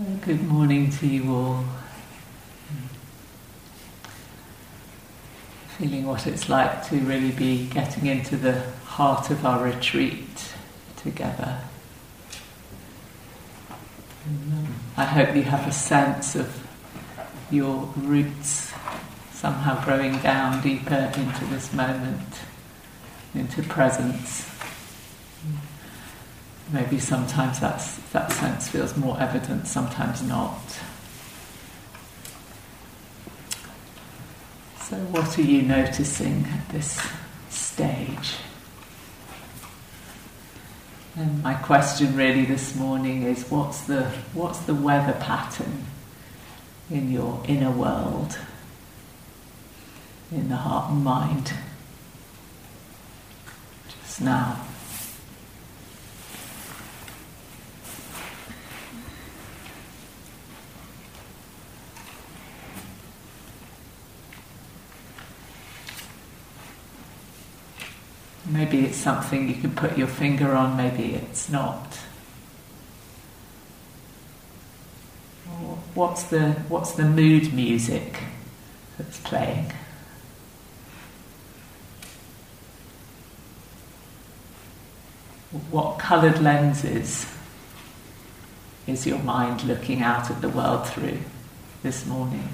Good morning to you all. Feeling what it's like to really be getting into the heart of our retreat together. I hope you have a sense of your roots somehow growing down deeper into this moment, into presence. Maybe sometimes that's, that sense feels more evident, sometimes not. So, what are you noticing at this stage? And my question really this morning is what's the, what's the weather pattern in your inner world, in the heart and mind, just now? Maybe it's something you can put your finger on, maybe it's not. What's the, what's the mood music that's playing? What coloured lenses is your mind looking out at the world through this morning?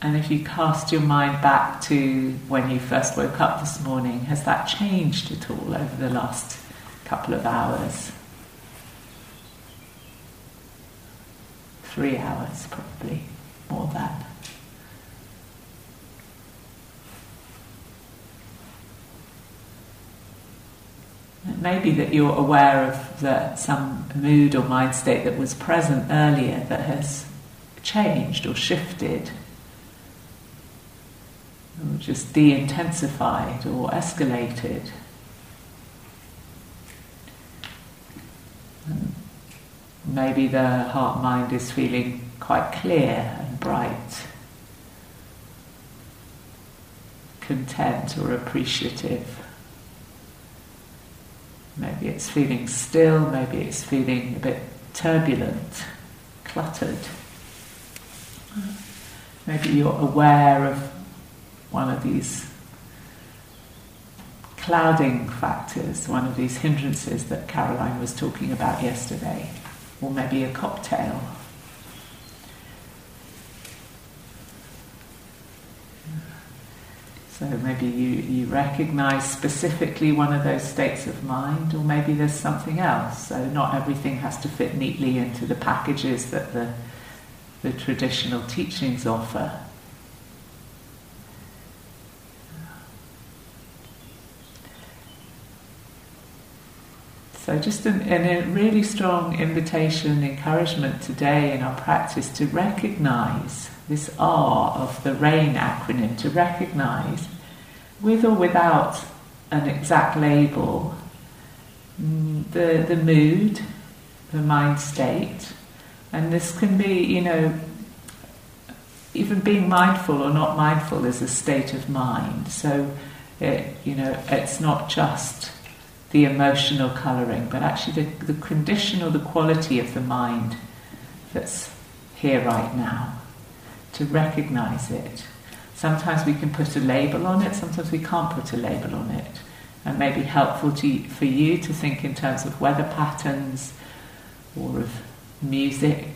And if you cast your mind back to when you first woke up this morning, has that changed at all over the last couple of hours? Three hours, probably, more than. It may be that you're aware of the, some mood or mind state that was present earlier that has changed or shifted or just de intensified or escalated. Um, maybe the heart mind is feeling quite clear and bright, content or appreciative. Maybe it's feeling still, maybe it's feeling a bit turbulent, cluttered. Maybe you're aware of one of these clouding factors, one of these hindrances that Caroline was talking about yesterday, or maybe a cocktail. So maybe you, you recognize specifically one of those states of mind, or maybe there's something else. So not everything has to fit neatly into the packages that the, the traditional teachings offer. So, just an, a really strong invitation, and encouragement today in our practice to recognize this R of the RAIN acronym, to recognize with or without an exact label mm, the, the mood, the mind state, and this can be, you know, even being mindful or not mindful is a state of mind. So, it, you know, it's not just the emotional colouring, but actually the, the condition or the quality of the mind that's here right now. To recognise it. Sometimes we can put a label on it, sometimes we can't put a label on it. And may be helpful to, for you to think in terms of weather patterns or of music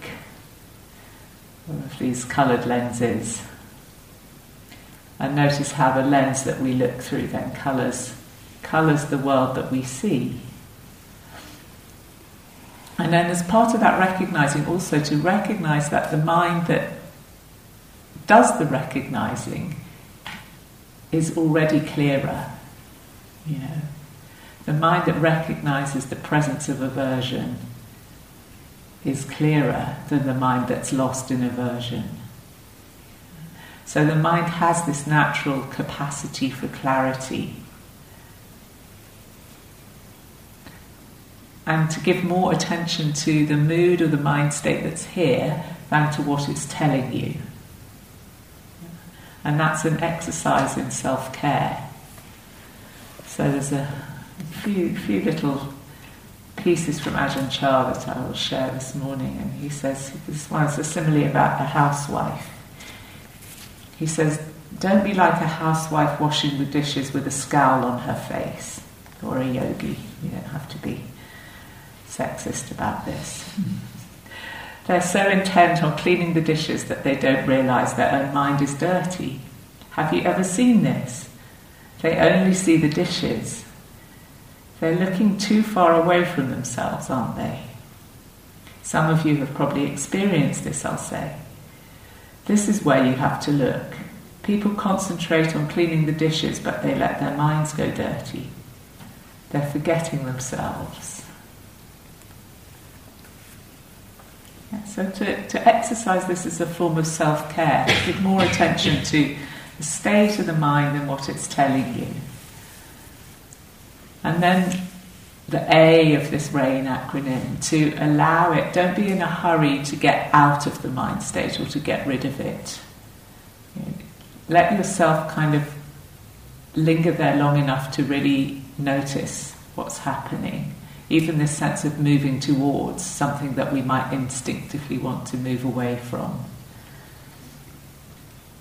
or of these coloured lenses. And notice how the lens that we look through then colours colours the world that we see. And then, as part of that recognizing, also to recognize that the mind that does the recognizing is already clearer. You know, the mind that recognizes the presence of aversion is clearer than the mind that's lost in aversion. So the mind has this natural capacity for clarity and to give more attention to the mood or the mind state that's here than to what it's telling you. And that's an exercise in self care. So there's a few, few little pieces from Ajahn Chah that I will share this morning. And he says, this one's a simile about a housewife. He says, don't be like a housewife washing the dishes with a scowl on her face, or a yogi. You don't have to be sexist about this. They're so intent on cleaning the dishes that they don't realize their own mind is dirty. Have you ever seen this? They only see the dishes. They're looking too far away from themselves, aren't they? Some of you have probably experienced this, I'll say. This is where you have to look. People concentrate on cleaning the dishes, but they let their minds go dirty. They're forgetting themselves. Yeah, so, to, to exercise this as a form of self care, give more attention to the state of the mind and what it's telling you. And then the A of this RAIN acronym, to allow it, don't be in a hurry to get out of the mind state or to get rid of it. let yourself kind of linger there long enough to really notice what's happening. Even this sense of moving towards something that we might instinctively want to move away from.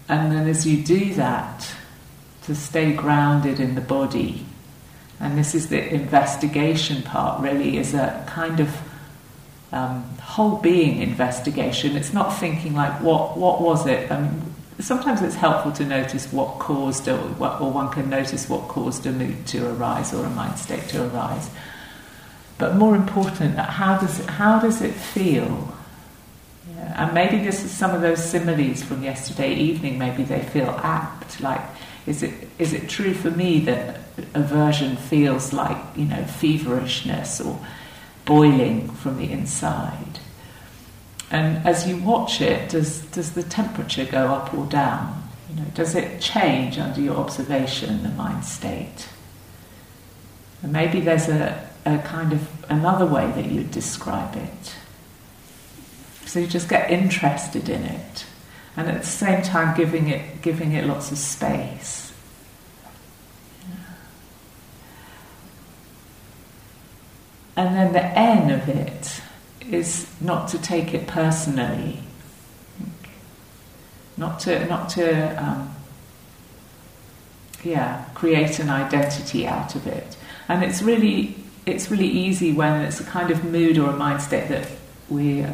And then as you do that, to stay grounded in the body, and this is the investigation part really, is a kind of um, whole being investigation. It's not thinking like, what, what was it? Um, sometimes it's helpful to notice what caused, or, or one can notice what caused a mood to arise or a mind state to arise. But more important, how does it, how does it feel? Yeah. And maybe this is some of those similes from yesterday evening. Maybe they feel apt. Like, is it is it true for me that aversion feels like you know feverishness or boiling from the inside? And as you watch it, does, does the temperature go up or down? You know, does it change under your observation, the mind state? And maybe there's a, a kind of another way that you'd describe it. So you just get interested in it, and at the same time giving it giving it lots of space. And then the N of it is not to take it personally, not to not to um, yeah create an identity out of it. And it's really it's really easy when it's a kind of mood or a mind state that we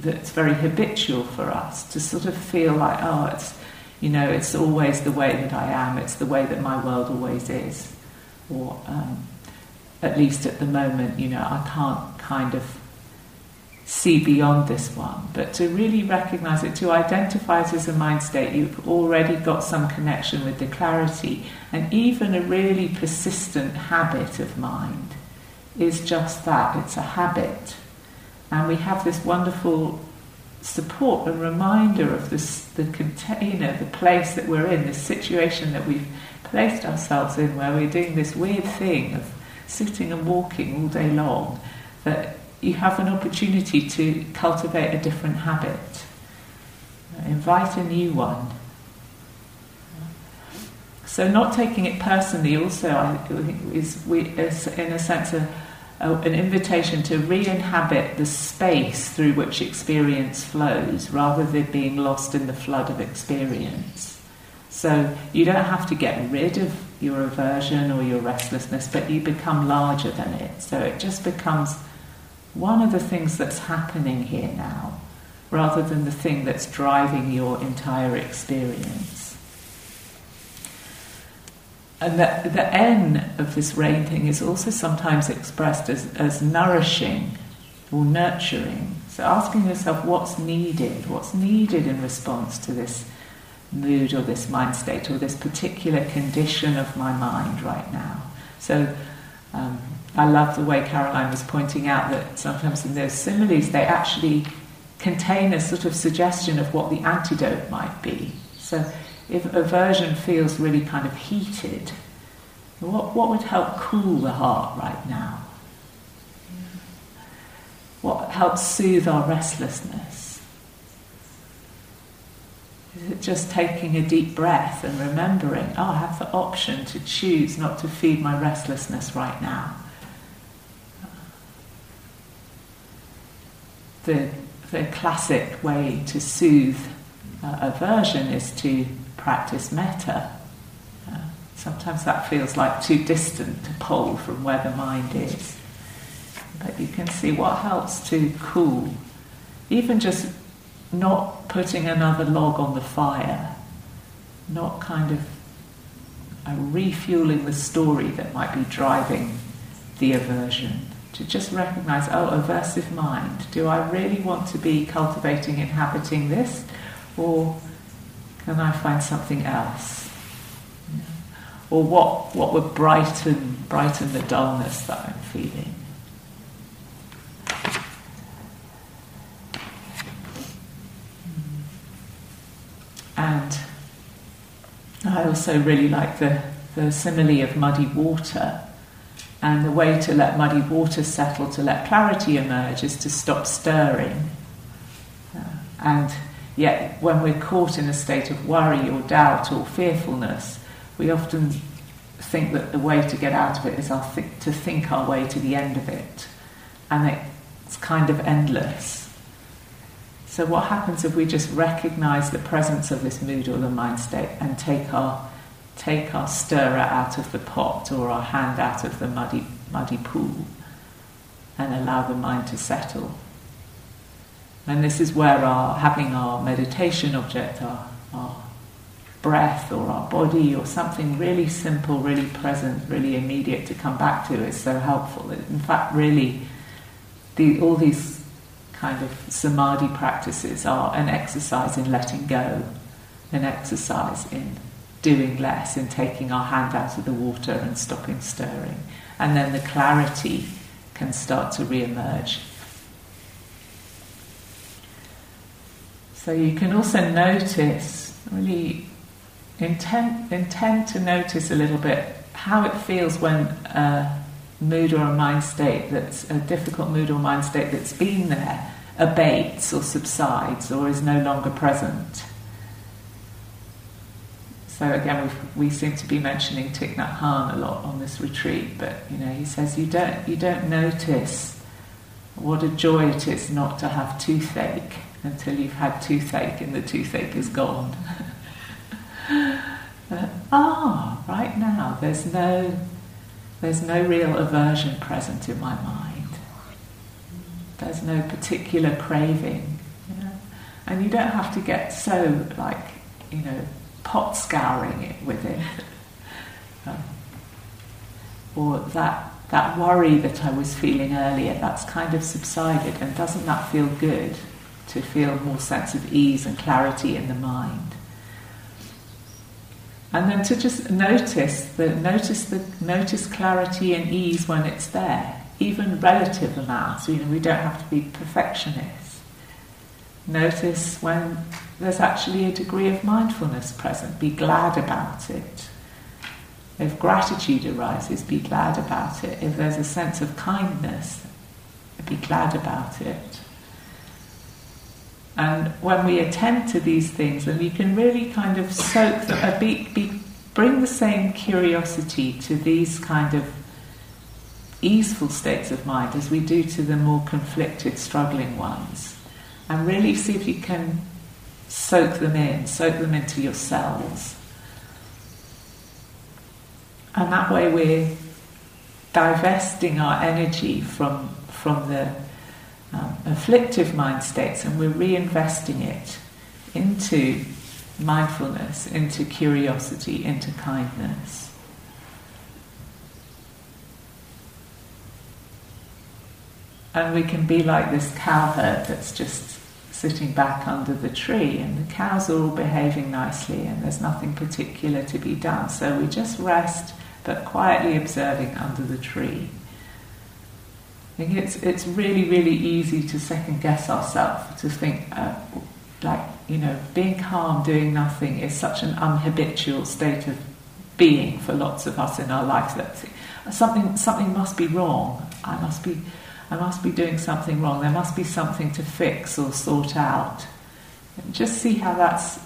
that's very habitual for us to sort of feel like oh it's you know it's always the way that I am it's the way that my world always is or um, at least at the moment you know I can't kind of see beyond this one, but to really recognize it, to identify it as a mind state, you've already got some connection with the clarity. And even a really persistent habit of mind is just that it's a habit. And we have this wonderful support and reminder of this, the container, the place that we're in, the situation that we've placed ourselves in, where we're doing this weird thing of sitting and walking all day long, that you have an opportunity to cultivate a different habit. Invite a new one. So, not taking it personally also I think is, we, is in a sense a, an invitation to re-inhabit the space through which experience flows, rather than being lost in the flood of experience. So you don't have to get rid of your aversion or your restlessness, but you become larger than it. So it just becomes one of the things that's happening here now, rather than the thing that's driving your entire experience. And the, the N of this rain thing is also sometimes expressed as, as nourishing or nurturing. So asking yourself what's needed, what's needed in response to this mood or this mind state or this particular condition of my mind right now. So um, I love the way Caroline was pointing out that sometimes in those similes they actually contain a sort of suggestion of what the antidote might be. So if aversion feels really kind of heated, what, what would help cool the heart right now? What helps soothe our restlessness? Is it just taking a deep breath and remembering, oh, I have the option to choose not to feed my restlessness right now. The, the classic way to soothe uh, aversion is to practice metta. Uh, sometimes that feels like too distant to pull from where the mind is. But you can see what helps to cool, even just not putting another log on the fire, not kind of uh, refueling the story that might be driving the aversion. To just recognize, oh, aversive mind, do I really want to be cultivating, inhabiting this, or can I find something else? Or what, what would brighten, brighten the dullness that I'm feeling? And I also really like the, the simile of muddy water. And the way to let muddy water settle, to let clarity emerge, is to stop stirring. Uh, and yet, when we're caught in a state of worry or doubt or fearfulness, we often think that the way to get out of it is th- to think our way to the end of it. And it's kind of endless. So, what happens if we just recognize the presence of this mood or the mind state and take our, take our stirrer out of the pot or our hand out of the muddy, muddy pool and allow the mind to settle? And this is where our having our meditation object, our, our breath or our body or something really simple, really present, really immediate to come back to is so helpful. In fact, really, the, all these kind of samadhi practices are an exercise in letting go, an exercise in doing less, in taking our hand out of the water and stopping stirring. And then the clarity can start to re emerge. So you can also notice, really intend, intend to notice a little bit how it feels when a mood or a mind state that's a difficult mood or mind state that's been there abates or subsides or is no longer present. So again, we seem to be mentioning Thich Nhat Hanh a lot on this retreat, but you know, he says you don't you don't notice what a joy it is not to have toothache until you've had toothache and the toothache is gone. ah, right now there's no there's no real aversion present in my mind. There's no particular craving. You know? And you don't have to get so, like, you know, pot scouring it with it. um, or that, that worry that I was feeling earlier, that's kind of subsided. And doesn't that feel good? To feel more sense of ease and clarity in the mind. And then to just notice the notice the notice clarity and ease when it's there even relative amounts. You know, we don't have to be perfectionists. Notice when there's actually a degree of mindfulness present. Be glad about it. If gratitude arises, be glad about it. If there's a sense of kindness, be glad about it. And when we attend to these things, then we can really kind of soak them, uh, be, be, bring the same curiosity to these kind of easeful states of mind as we do to the more conflicted, struggling ones. And really see if you can soak them in, soak them into your cells. And that way we're divesting our energy from, from the um, afflictive mind states and we're reinvesting it into mindfulness, into curiosity, into kindness. And we can be like this cowherd that's just sitting back under the tree, and the cows are all behaving nicely, and there's nothing particular to be done. So we just rest, but quietly observing under the tree. I think it's, it's really, really easy to second guess ourselves, to think, uh, like, you know, being calm, doing nothing is such an unhabitual state of being for lots of us in our lives that something, something must be wrong. I must be I must be doing something wrong. There must be something to fix or sort out. And just see how that's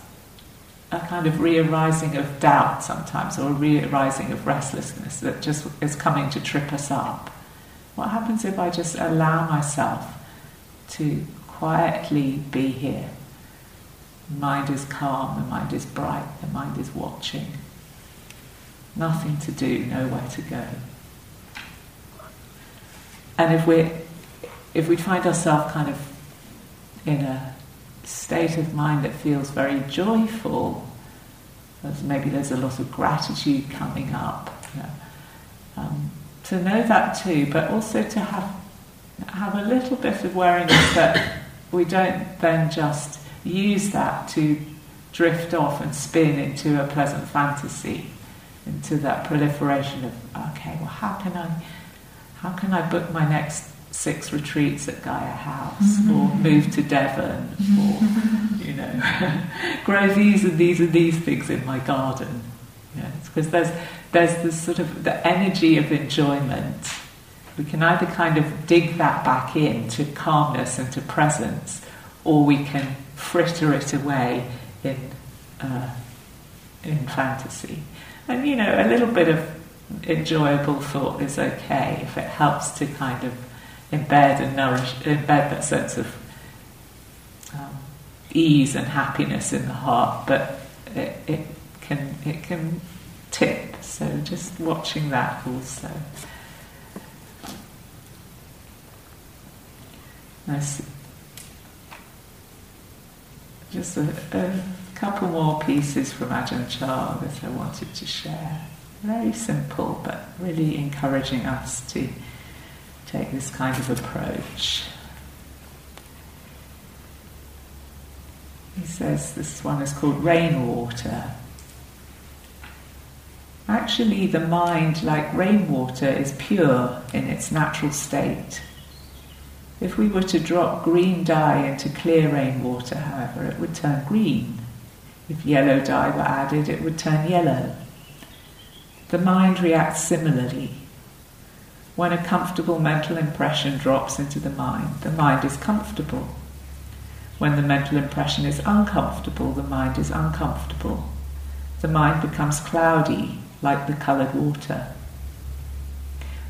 a kind of re-arising of doubt sometimes, or a re-arising of restlessness that just is coming to trip us up. What happens if I just allow myself to quietly be here? Mind is calm, the mind is bright, the mind is watching. Nothing to do, nowhere to go. And if we if we find ourselves kind of in a state of mind that feels very joyful, maybe there's a lot of gratitude coming up. You know, um, to know that too, but also to have have a little bit of awareness that we don't then just use that to drift off and spin into a pleasant fantasy, into that proliferation of okay, well, how can I, how can I book my next six retreats at Gaia House, mm-hmm. or move to Devon, or you know, grow these and these and these things in my garden. because there's there's this sort of the energy of enjoyment. We can either kind of dig that back in to calmness and to presence, or we can fritter it away in uh, in fantasy. And you know, a little bit of enjoyable thought is okay if it helps to kind of embed and nourish, embed that sense of um, ease and happiness in the heart. But it, it can it can tip. So just watching that also. Nice. Just a, a couple more pieces from Ajahn Chah that I wanted to share. Very simple, but really encouraging us to take this kind of approach. He says this one is called rainwater. Actually, the mind, like rainwater, is pure in its natural state. If we were to drop green dye into clear rainwater, however, it would turn green. If yellow dye were added, it would turn yellow. The mind reacts similarly. When a comfortable mental impression drops into the mind, the mind is comfortable. When the mental impression is uncomfortable, the mind is uncomfortable. The mind becomes cloudy, like the coloured water.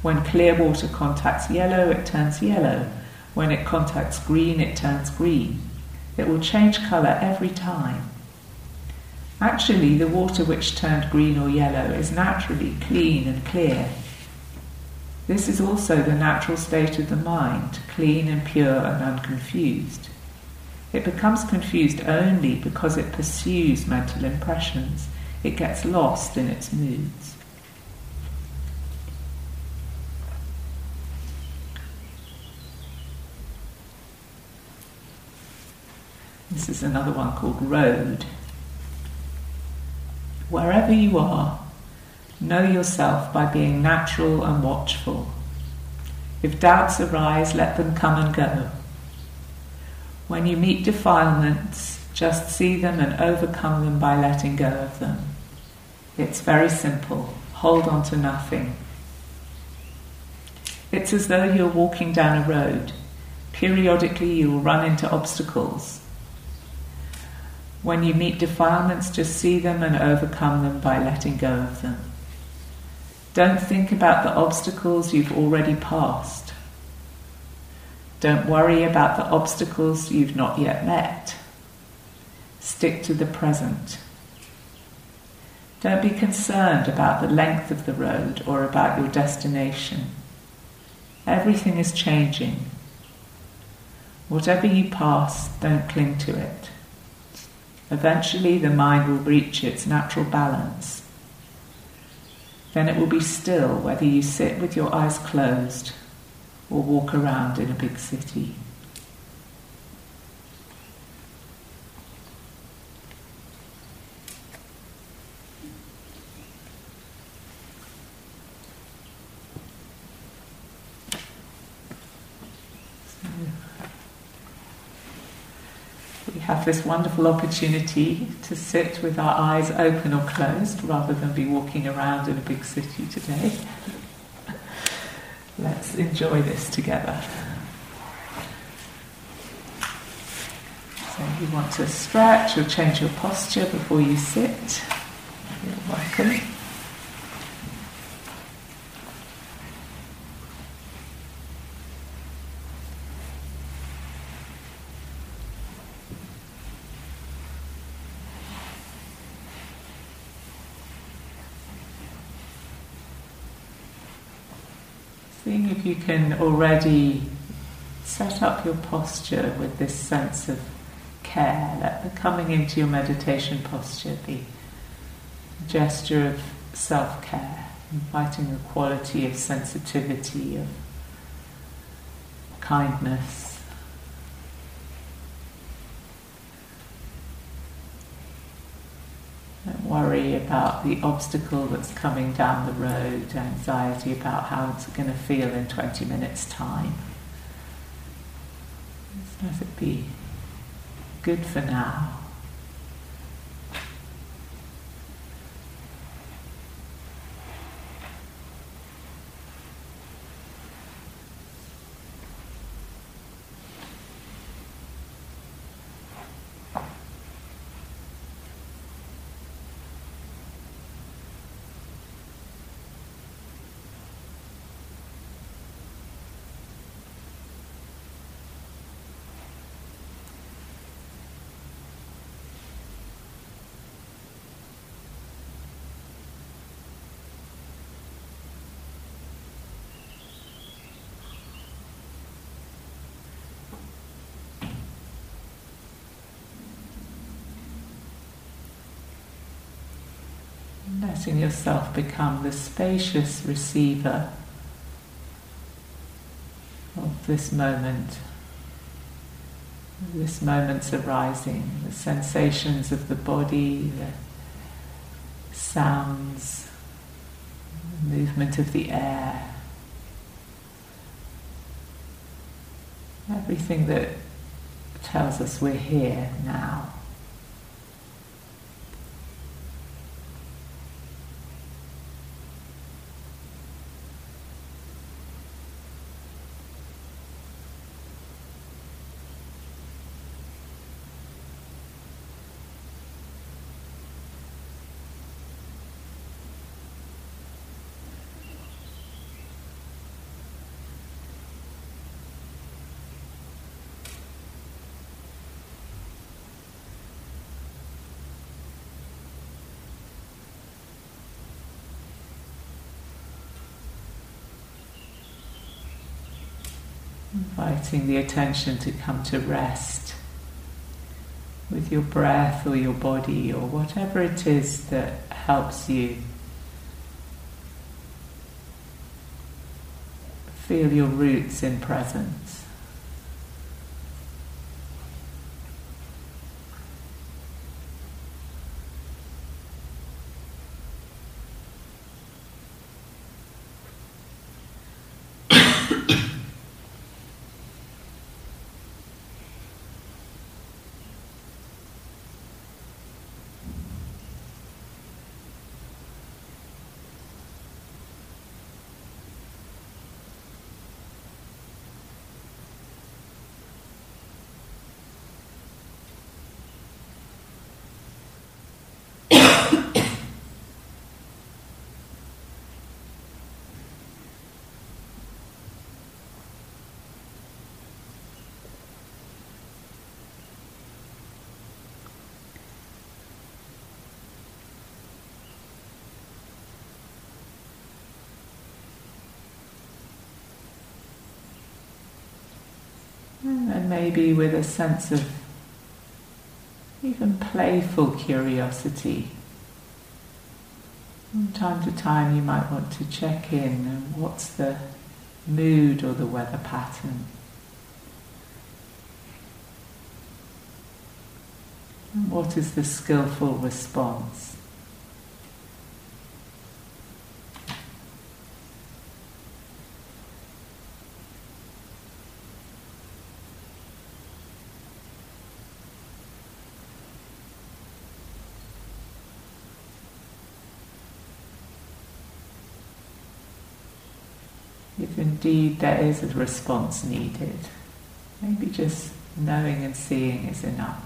When clear water contacts yellow, it turns yellow. When it contacts green, it turns green. It will change colour every time. Actually, the water which turned green or yellow is naturally clean and clear. This is also the natural state of the mind, clean and pure and unconfused. It becomes confused only because it pursues mental impressions. It gets lost in its moods. This is another one called Road. Wherever you are, Know yourself by being natural and watchful. If doubts arise, let them come and go. When you meet defilements, just see them and overcome them by letting go of them. It's very simple. Hold on to nothing. It's as though you're walking down a road. Periodically, you will run into obstacles. When you meet defilements, just see them and overcome them by letting go of them. Don't think about the obstacles you've already passed. Don't worry about the obstacles you've not yet met. Stick to the present. Don't be concerned about the length of the road or about your destination. Everything is changing. Whatever you pass, don't cling to it. Eventually, the mind will reach its natural balance then it will be still whether you sit with your eyes closed or walk around in a big city. Have this wonderful opportunity to sit with our eyes open or closed rather than be walking around in a big city today. Let's enjoy this together. So you want to stretch or change your posture before you sit. You're welcome. Seeing if you can already set up your posture with this sense of care. Let the coming into your meditation posture be a gesture of self care, inviting a quality of sensitivity, of kindness. Don't worry about the obstacle that's coming down the road, anxiety about how it's going to feel in 20 minutes' time. let it be good for now. Letting yourself become the spacious receiver of this moment, this moment's arising, the sensations of the body, the sounds, the movement of the air, everything that tells us we're here now. Inviting the attention to come to rest with your breath or your body or whatever it is that helps you feel your roots in presence. Maybe with a sense of even playful curiosity. From time to time, you might want to check in and what's the mood or the weather pattern. And what is the skillful response? If indeed there is a response needed. Maybe just knowing and seeing is enough.